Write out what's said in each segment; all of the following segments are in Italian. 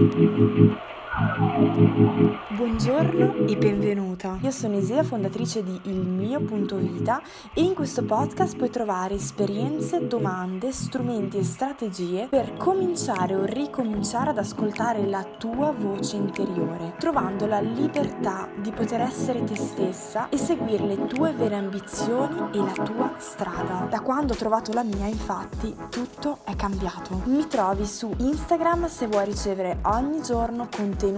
Thank you. Buongiorno e benvenuta. Io sono Isia, fondatrice di Il mio punto vita e in questo podcast puoi trovare esperienze, domande, strumenti e strategie per cominciare o ricominciare ad ascoltare la tua voce interiore, trovando la libertà di poter essere te stessa e seguire le tue vere ambizioni e la tua strada. Da quando ho trovato la mia, infatti, tutto è cambiato. Mi trovi su Instagram se vuoi ricevere ogni giorno contenuti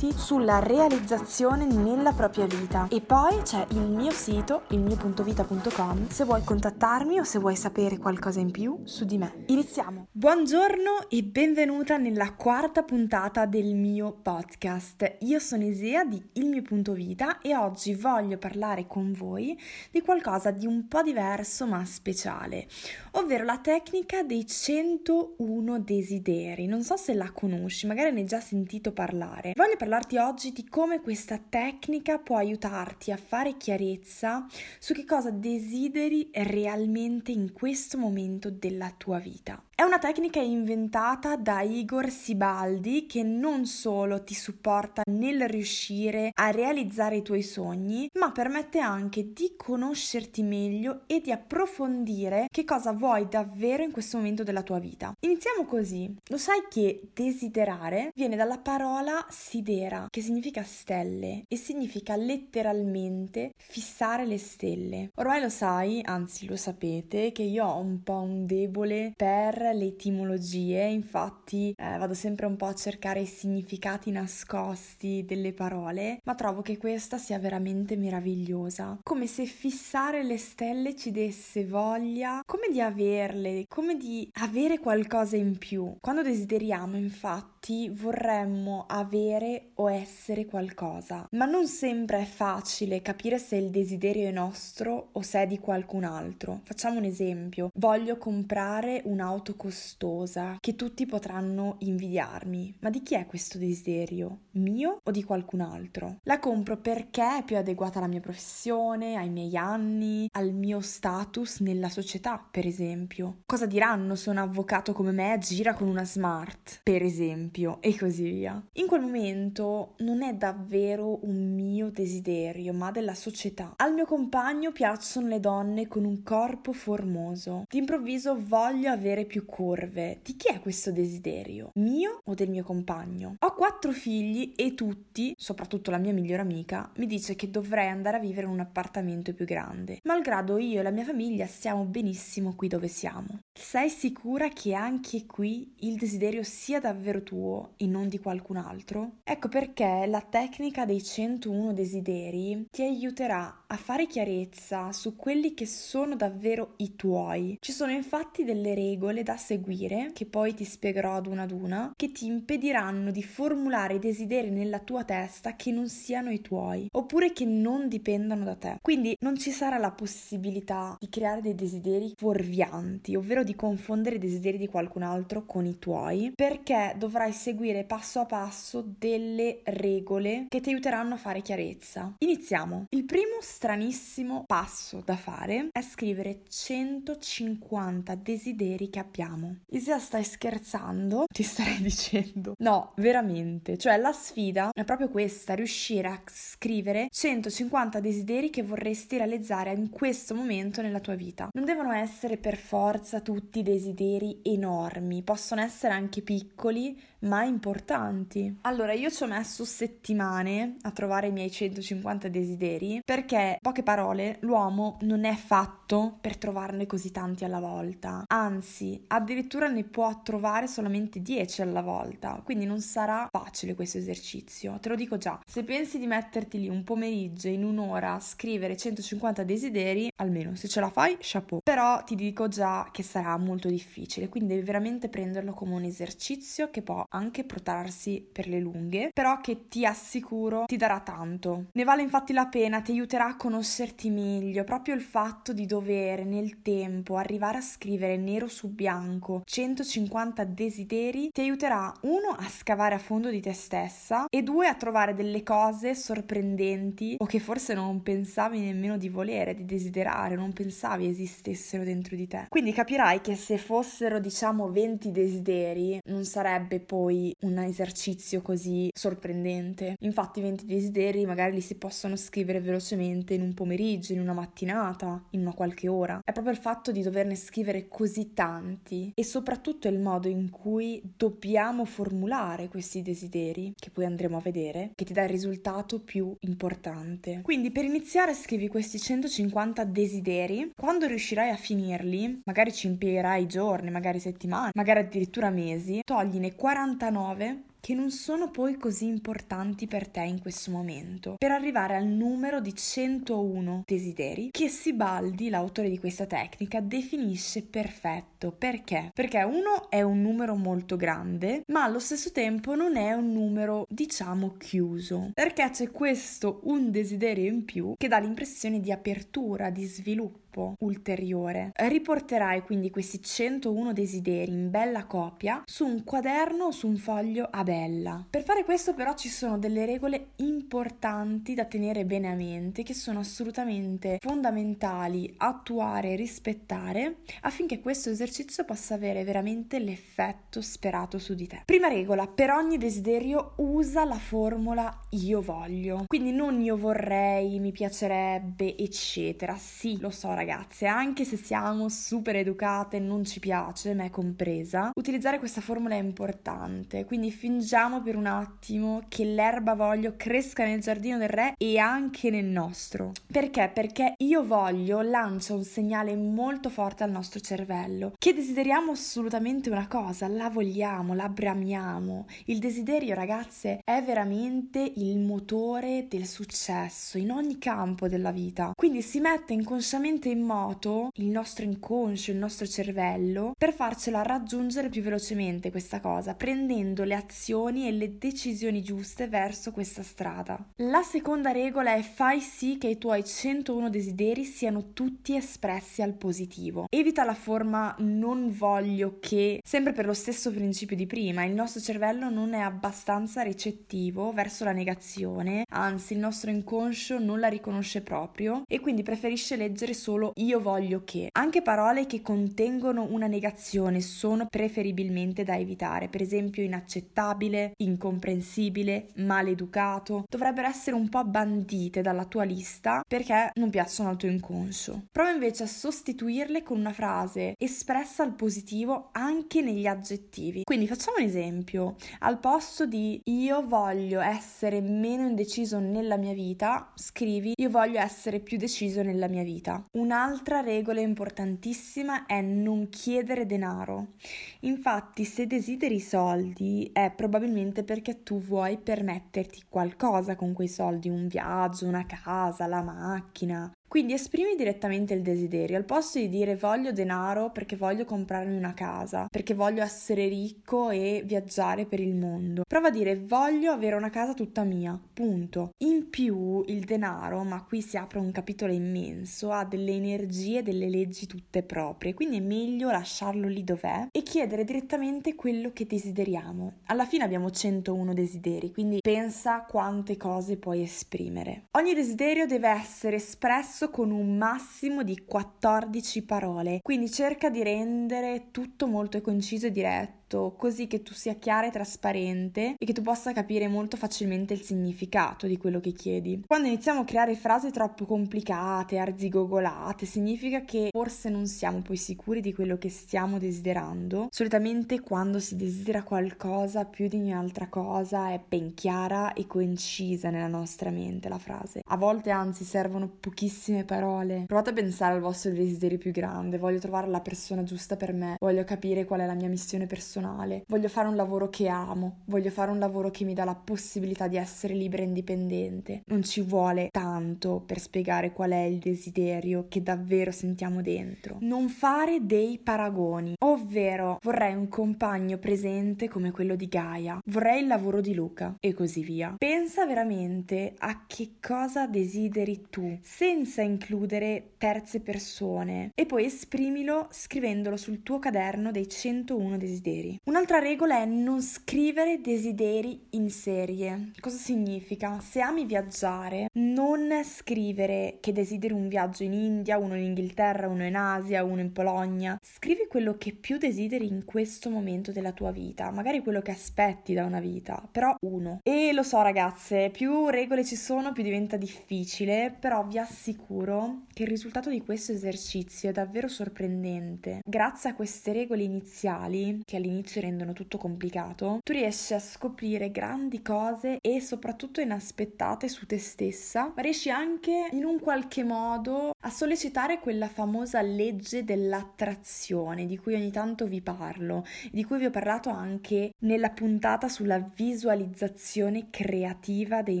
sulla realizzazione nella propria vita. E poi c'è il mio sito, il mio.vita.com, se vuoi contattarmi o se vuoi sapere qualcosa in più su di me. Iniziamo! Buongiorno e benvenuta nella quarta puntata del mio podcast. Io sono Isea di Il mio punto vita e oggi voglio parlare con voi di qualcosa di un po' diverso ma speciale, ovvero la tecnica dei 101 desideri. Non so se la conosci, magari ne hai già sentito parlare. Voglio parlarti oggi di come questa tecnica può aiutarti a fare chiarezza su che cosa desideri realmente in questo momento della tua vita. È una tecnica inventata da Igor Sibaldi che non solo ti supporta nel riuscire a realizzare i tuoi sogni, ma permette anche di conoscerti meglio e di approfondire che cosa vuoi davvero in questo momento della tua vita. Iniziamo così. Lo sai che desiderare viene dalla parola sidera, che significa stelle e significa letteralmente fissare le stelle. Ormai lo sai, anzi lo sapete, che io ho un po' un debole per le etimologie, infatti eh, vado sempre un po' a cercare i significati nascosti delle parole, ma trovo che questa sia veramente meravigliosa, come se fissare le stelle ci desse voglia, come di averle, come di avere qualcosa in più. Quando desideriamo, infatti, vorremmo avere o essere qualcosa, ma non sempre è facile capire se il desiderio è nostro o se è di qualcun altro. Facciamo un esempio, voglio comprare un'auto costosa che tutti potranno invidiarmi. Ma di chi è questo desiderio? Mio o di qualcun altro? La compro perché è più adeguata alla mia professione, ai miei anni, al mio status nella società, per esempio. Cosa diranno se un avvocato come me gira con una smart, per esempio, e così via. In quel momento non è davvero un mio desiderio, ma della società. Al mio compagno piacciono le donne con un corpo formoso. D'improvviso voglio avere più curve. Di chi è questo desiderio? Mio o del mio compagno? Ho quattro figli e tutti, soprattutto la mia migliore amica, mi dice che dovrei andare a vivere in un appartamento più grande. Malgrado io e la mia famiglia stiamo benissimo qui dove siamo. Sei sicura che anche qui il desiderio sia davvero tuo e non di qualcun altro? Ecco perché la tecnica dei 101 desideri ti aiuterà a fare chiarezza su quelli che sono davvero i tuoi. Ci sono infatti delle regole da seguire, che poi ti spiegherò ad una ad una, che ti impediranno di formulare desideri nella tua testa che non siano i tuoi, oppure che non dipendano da te. Quindi non ci sarà la possibilità di creare dei desideri fuorvianti, ovvero di confondere i desideri di qualcun altro con i tuoi, perché dovrai seguire passo a passo delle regole che ti aiuteranno a fare chiarezza. Iniziamo. Il primo stranissimo passo da fare è scrivere 150 desideri che abbiamo. Isia, stai scherzando? Ti starei dicendo. No, veramente. Cioè, la sfida è proprio questa, riuscire a scrivere 150 desideri che vorresti realizzare in questo momento nella tua vita. Non devono essere per forza tutti desideri enormi, possono essere anche piccoli, ma importanti. Allora, io ci ho messo settimane a trovare i miei 150 desideri perché, poche parole, l'uomo non è fatto per trovarne così tanti alla volta. Anzi, addirittura ne può trovare solamente 10 alla volta, quindi non sarà facile questo esercizio. Te lo dico già. Se pensi di metterti lì un pomeriggio in un'ora a scrivere 150 desideri, almeno se ce la fai, chapeau. Però ti dico già che sarà molto difficile, quindi devi veramente prenderlo come un esercizio che può anche protrarsi per le lunghe, però che ti assicuro ti darà tanto. Ne vale infatti la pena, ti aiuterà a conoscerti meglio, proprio il fatto di dover nel tempo arrivare a scrivere nero su bianco 150 desideri ti aiuterà uno a scavare a fondo di te stessa e due a trovare delle cose sorprendenti o che forse non pensavi nemmeno di volere, di desiderare, non pensavi esistessero dentro di te. Quindi capirai che se fossero diciamo 20 desideri non sarebbe poi un esercizio così sorprendente. Infatti 20 desideri magari li si possono scrivere velocemente in un pomeriggio, in una mattinata, in una qualche ora. È proprio il fatto di doverne scrivere così tanti e soprattutto il modo in cui dobbiamo formulare questi desideri, che poi andremo a vedere, che ti dà il risultato più importante. Quindi per iniziare scrivi questi 150 desideri, quando riuscirai a finirli, magari ci impiegherai giorni, magari settimane, magari addirittura mesi, togline 49 che non sono poi così importanti per te in questo momento, per arrivare al numero di 101 desideri che Sibaldi, l'autore di questa tecnica, definisce perfetto. Perché? Perché uno è un numero molto grande, ma allo stesso tempo non è un numero, diciamo, chiuso, perché c'è questo un desiderio in più che dà l'impressione di apertura, di sviluppo sviluppo ulteriore. Riporterai quindi questi 101 desideri in bella copia su un quaderno o su un foglio a bella. Per fare questo però ci sono delle regole importanti da tenere bene a mente che sono assolutamente fondamentali attuare e rispettare affinché questo esercizio possa avere veramente l'effetto sperato su di te. Prima regola, per ogni desiderio usa la formula io voglio. Quindi non io vorrei, mi piacerebbe, eccetera. Sì, lo so ragazze, anche se siamo super educate, non ci piace, me compresa, utilizzare questa formula è importante. Quindi fingiamo per un attimo che l'erba voglio cresca nel giardino del re e anche nel nostro. Perché? Perché io voglio lancia un segnale molto forte al nostro cervello che desideriamo assolutamente una cosa, la vogliamo, la bramiamo. Il desiderio, ragazze, è veramente il motore del successo in ogni campo della vita. Quindi si mette inconsciamente mette in moto il nostro inconscio, il nostro cervello per farcela raggiungere più velocemente questa cosa, prendendo le azioni e le decisioni giuste verso questa strada. La seconda regola è fai sì che i tuoi 101 desideri siano tutti espressi al positivo. Evita la forma non voglio che, sempre per lo stesso principio di prima, il nostro cervello non è abbastanza ricettivo verso la negazione, anzi il nostro inconscio non la riconosce proprio e quindi preferisce leggere solo solo io voglio che. Anche parole che contengono una negazione sono preferibilmente da evitare, per esempio inaccettabile, incomprensibile, maleducato, dovrebbero essere un po' bandite dalla tua lista perché non piacciono al tuo inconscio. Prova invece a sostituirle con una frase espressa al positivo anche negli aggettivi. Quindi facciamo un esempio, al posto di io voglio essere meno indeciso nella mia vita, scrivi io voglio essere più deciso nella mia vita. Un Un'altra regola importantissima è non chiedere denaro. Infatti, se desideri soldi è probabilmente perché tu vuoi permetterti qualcosa con quei soldi, un viaggio, una casa, la macchina. Quindi esprimi direttamente il desiderio, al posto di dire voglio denaro perché voglio comprarmi una casa, perché voglio essere ricco e viaggiare per il mondo. Prova a dire voglio avere una casa tutta mia, punto. In più il denaro, ma qui si apre un capitolo immenso, ha delle energie, delle leggi tutte proprie, quindi è meglio lasciarlo lì dov'è e chiedere direttamente quello che desideriamo. Alla fine abbiamo 101 desideri, quindi pensa quante cose puoi esprimere. Ogni desiderio deve essere espresso spesso con un massimo di 14 parole, quindi cerca di rendere tutto molto conciso e diretto detto così che tu sia chiara e trasparente e che tu possa capire molto facilmente il significato di quello che chiedi. Quando iniziamo a creare frasi troppo complicate, arzigogolate, significa che forse non siamo poi sicuri di quello che stiamo desiderando. Solitamente quando si desidera qualcosa più di un'altra cosa è ben chiara e concisa nella nostra mente la frase. A volte anzi servono pochissime parole. Provate a pensare al vostro desiderio più grande, voglio trovare la persona giusta per me, voglio capire qual è la mia missione personale personale. Voglio fare un lavoro che amo, voglio fare un lavoro che mi dà la possibilità di essere libera e indipendente. Non ci vuole tanto per spiegare qual è il desiderio che davvero sentiamo dentro. Non fare dei paragoni, ovvero vorrei un compagno presente come quello di Gaia, vorrei il lavoro di Luca e così via. Pensa veramente a che cosa desideri tu, senza includere terze persone e poi esprimilo scrivendolo sul tuo caderno dei 101 desideri. Un'altra regola è non scrivere desideri in serie. Cosa significa? Se ami viaggiare, non scrivere che desideri un viaggio in India, uno in Inghilterra, uno in Asia, uno in Polonia. Scrivi quello che più desideri in questo momento della tua vita, magari quello che aspetti da una vita, però uno. E lo so ragazze, più regole ci sono, più diventa difficile, però vi assicuro che il risultato di questo esercizio è davvero sorprendente. Grazie a queste regole iniziali, che all'inizio rendono tutto complicato, tu riesci a scoprire grandi cose e soprattutto inaspettate su te stessa, ma riesci anche in un qualche modo a sollecitare quella famosa legge dell'attrazione di cui ogni tanto vi parlo, di cui vi ho parlato anche nella puntata sulla visualizzazione creativa dei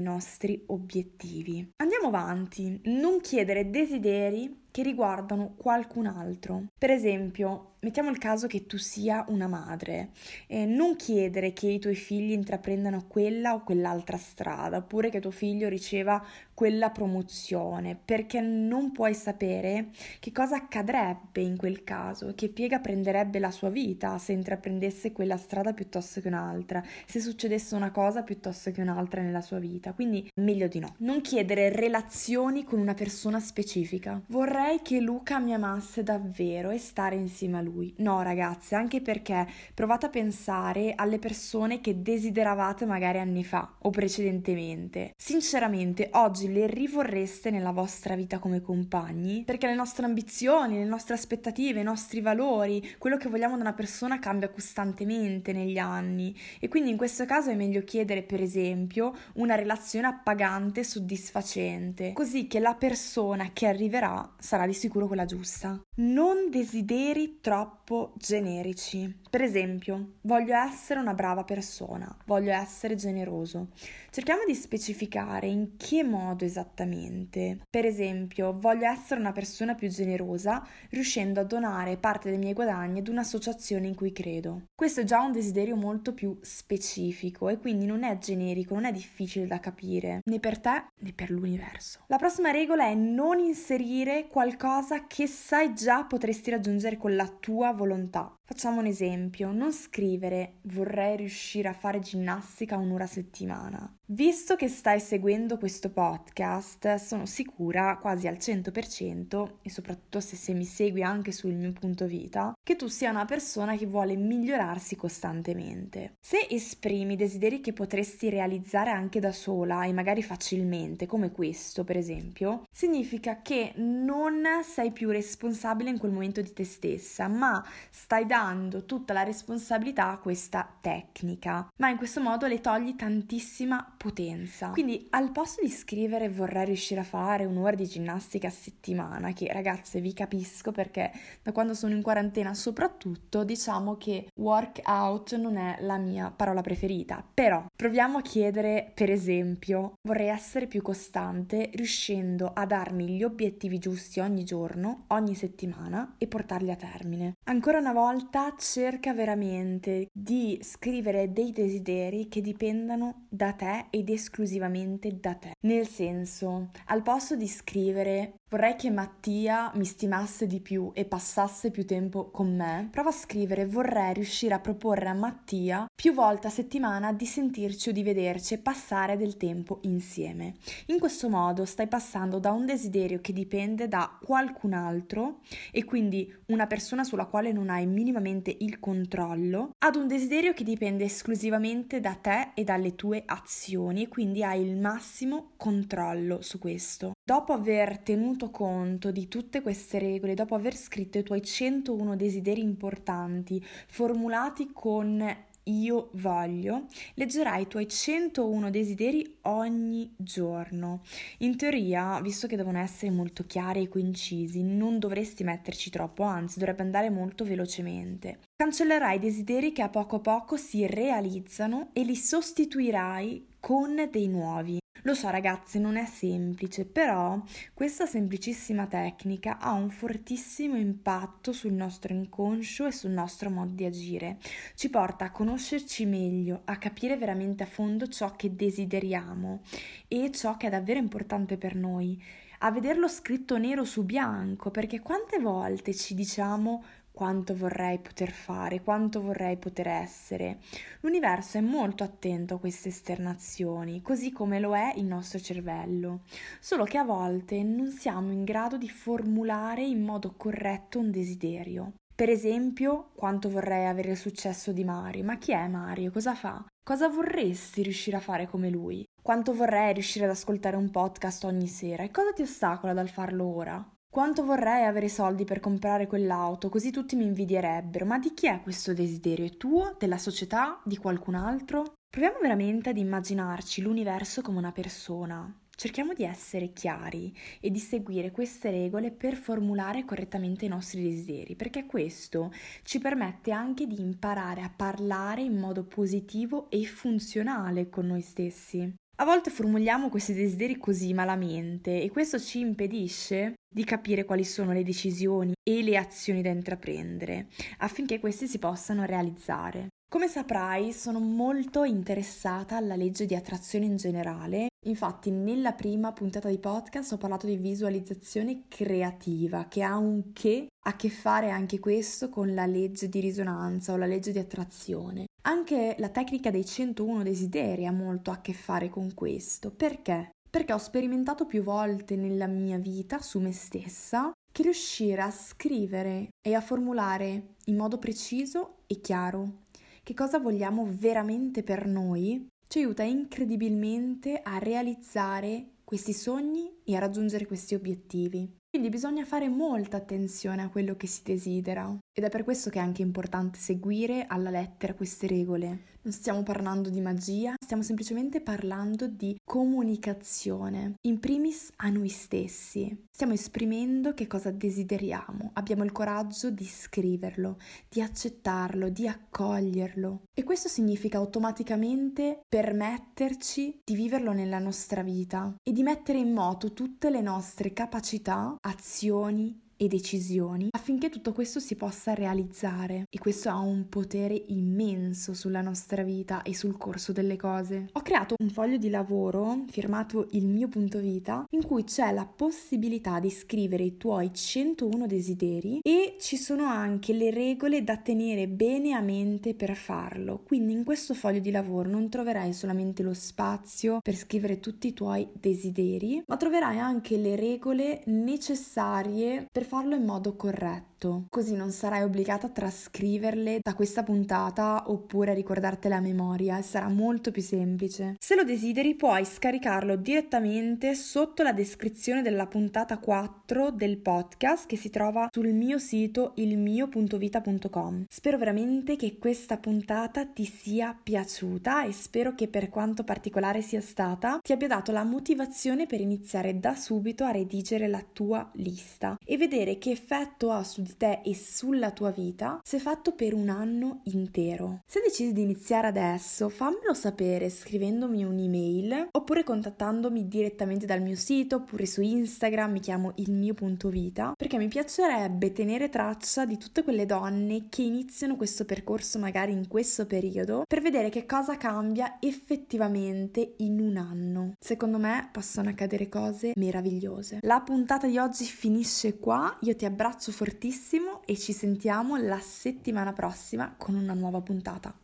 nostri obiettivi. Andiamo avanti, non chiedere desideri che riguardano qualcun altro. Per esempio, mettiamo il caso che tu sia una madre, eh, non chiedere che i tuoi figli intraprendano quella o quell'altra strada, oppure che tuo figlio riceva quella promozione, perché non puoi sapere che cosa accadrebbe in quel caso, che piega prenderebbe la sua vita se intraprendesse quella strada piuttosto che un'altra, se succedesse una cosa piuttosto che un'altra nella sua vita. Quindi meglio di no. Non chiedere relazioni con una persona specifica. Vorrei che Luca mi amasse davvero e stare insieme a lui. No, ragazze, anche perché provate a pensare alle persone che desideravate magari anni fa o precedentemente. Sinceramente, oggi le rivorreste nella vostra vita come compagni? Perché le nostre ambizioni, le nostre aspettative, i nostri valori, quello che vogliamo da una persona cambia costantemente negli anni e quindi in questo caso è meglio chiedere per esempio una relazione appagante, soddisfacente, così che la persona che arriverà sarà di sicuro quella giusta. Non desideri troppo generici. Per esempio, voglio essere una brava persona, voglio essere generoso. Cerchiamo di specificare in che modo esattamente. Per esempio, voglio essere una persona più generosa, riuscendo a donare parte dei miei guadagni ad un'associazione in cui credo. Questo è già un desiderio molto più specifico e quindi non è generico, non è difficile da capire, né per te né per l'universo. La prossima regola è non inserire qualcosa che sai già potresti raggiungere con la tua volontà. Facciamo un esempio, non scrivere vorrei riuscire a fare ginnastica un'ora a settimana. Visto che stai seguendo questo podcast, sono sicura quasi al 100% e soprattutto se, se mi segui anche sul mio punto vita, che tu sia una persona che vuole migliorarsi costantemente. Se esprimi desideri che potresti realizzare anche da sola e magari facilmente, come questo per esempio, significa che non sei più responsabile in quel momento di te stessa, ma stai dando tutta la responsabilità a questa tecnica, ma in questo modo le togli tantissima potenza. Quindi al posto di scrivere vorrei riuscire a fare un'ora di ginnastica a settimana, che ragazze vi capisco perché da quando sono in quarantena soprattutto diciamo che workout non è la mia parola preferita, però proviamo a chiedere per esempio vorrei essere più costante riuscendo a darmi gli obiettivi giusti ogni giorno, ogni settimana e portarli a termine. Ancora una volta cerca veramente di scrivere dei desideri che dipendano da te ed esclusivamente da te. Nel senso, al posto di scrivere Vorrei che Mattia mi stimasse di più e passasse più tempo con me. Prova a scrivere vorrei riuscire a proporre a Mattia più volte a settimana di sentirci o di vederci passare del tempo insieme. In questo modo stai passando da un desiderio che dipende da qualcun altro e quindi una persona sulla quale non hai minimamente il controllo ad un desiderio che dipende esclusivamente da te e dalle tue azioni e quindi hai il massimo controllo su questo. Dopo aver tenuto conto di tutte queste regole, dopo aver scritto i tuoi 101 desideri importanti, formulati con io voglio, leggerai i tuoi 101 desideri ogni giorno. In teoria, visto che devono essere molto chiari e concisi, non dovresti metterci troppo, anzi dovrebbe andare molto velocemente. Cancellerai i desideri che a poco a poco si realizzano e li sostituirai con dei nuovi. Lo so ragazzi, non è semplice, però questa semplicissima tecnica ha un fortissimo impatto sul nostro inconscio e sul nostro modo di agire. Ci porta a conoscerci meglio, a capire veramente a fondo ciò che desideriamo e ciò che è davvero importante per noi, a vederlo scritto nero su bianco, perché quante volte ci diciamo quanto vorrei poter fare, quanto vorrei poter essere. L'universo è molto attento a queste esternazioni, così come lo è il nostro cervello, solo che a volte non siamo in grado di formulare in modo corretto un desiderio. Per esempio, quanto vorrei avere il successo di Mario. Ma chi è Mario? Cosa fa? Cosa vorresti riuscire a fare come lui? Quanto vorrei riuscire ad ascoltare un podcast ogni sera? E cosa ti ostacola dal farlo ora? Quanto vorrei avere soldi per comprare quell'auto, così tutti mi invidierebbero. Ma di chi è questo desiderio? È tuo? Della società? Di qualcun altro? Proviamo veramente ad immaginarci l'universo come una persona. Cerchiamo di essere chiari e di seguire queste regole per formulare correttamente i nostri desideri, perché questo ci permette anche di imparare a parlare in modo positivo e funzionale con noi stessi. A volte formuliamo questi desideri così malamente e questo ci impedisce di capire quali sono le decisioni e le azioni da intraprendere affinché questi si possano realizzare. Come saprai, sono molto interessata alla legge di attrazione in generale. Infatti, nella prima puntata di podcast ho parlato di visualizzazione creativa, che ha un che a che fare anche questo con la legge di risonanza o la legge di attrazione. Anche la tecnica dei 101 desideri ha molto a che fare con questo. Perché? Perché ho sperimentato più volte nella mia vita su me stessa che riuscire a scrivere e a formulare in modo preciso e chiaro che cosa vogliamo veramente per noi ci aiuta incredibilmente a realizzare questi sogni e a raggiungere questi obiettivi. Quindi bisogna fare molta attenzione a quello che si desidera ed è per questo che è anche importante seguire alla lettera queste regole. Non stiamo parlando di magia, stiamo semplicemente parlando di comunicazione, in primis a noi stessi. Stiamo esprimendo che cosa desideriamo, abbiamo il coraggio di scriverlo, di accettarlo, di accoglierlo e questo significa automaticamente permetterci di viverlo nella nostra vita e di mettere in moto tutte le nostre capacità, azioni, e decisioni affinché tutto questo si possa realizzare e questo ha un potere immenso sulla nostra vita e sul corso delle cose. Ho creato un foglio di lavoro firmato il mio punto vita in cui c'è la possibilità di scrivere i tuoi 101 desideri e ci sono anche le regole da tenere bene a mente per farlo. Quindi in questo foglio di lavoro non troverai solamente lo spazio per scrivere tutti i tuoi desideri, ma troverai anche le regole necessarie per farlo in modo corretto, così non sarai obbligata a trascriverle da questa puntata oppure a ricordartele a memoria e sarà molto più semplice. Se lo desideri puoi scaricarlo direttamente sotto la descrizione della puntata 4 del podcast che si trova sul mio sito ilmio.vita.com. Spero veramente che questa puntata ti sia piaciuta e spero che per quanto particolare sia stata ti abbia dato la motivazione per iniziare da subito a redigere la tua lista e vedere che effetto ha su di te e sulla tua vita se fatto per un anno intero. Se decidi di iniziare adesso, fammelo sapere scrivendomi un'email oppure contattandomi direttamente dal mio sito oppure su Instagram, mi chiamo il mio punto vita, perché mi piacerebbe tenere traccia di tutte quelle donne che iniziano questo percorso magari in questo periodo per vedere che cosa cambia effettivamente in un anno. Secondo me possono accadere cose meravigliose. La puntata di oggi finisce qua io ti abbraccio fortissimo e ci sentiamo la settimana prossima con una nuova puntata.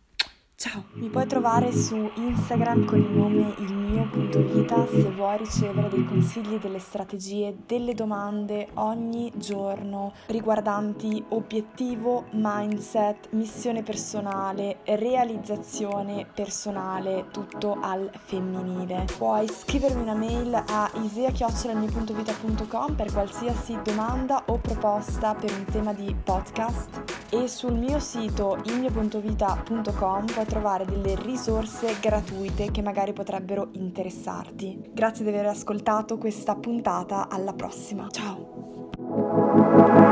Ciao! Mi puoi trovare su Instagram con il nome il mio.vita se vuoi ricevere dei consigli, delle strategie, delle domande ogni giorno riguardanti obiettivo, mindset, missione personale, realizzazione personale, tutto al femminile. Puoi scrivermi una mail a isea.vita.com per qualsiasi domanda o proposta per un tema di podcast e sul mio sito ilmio.vita.com puoi trovare delle risorse gratuite che magari potrebbero interessarti. Grazie di aver ascoltato questa puntata, alla prossima. Ciao!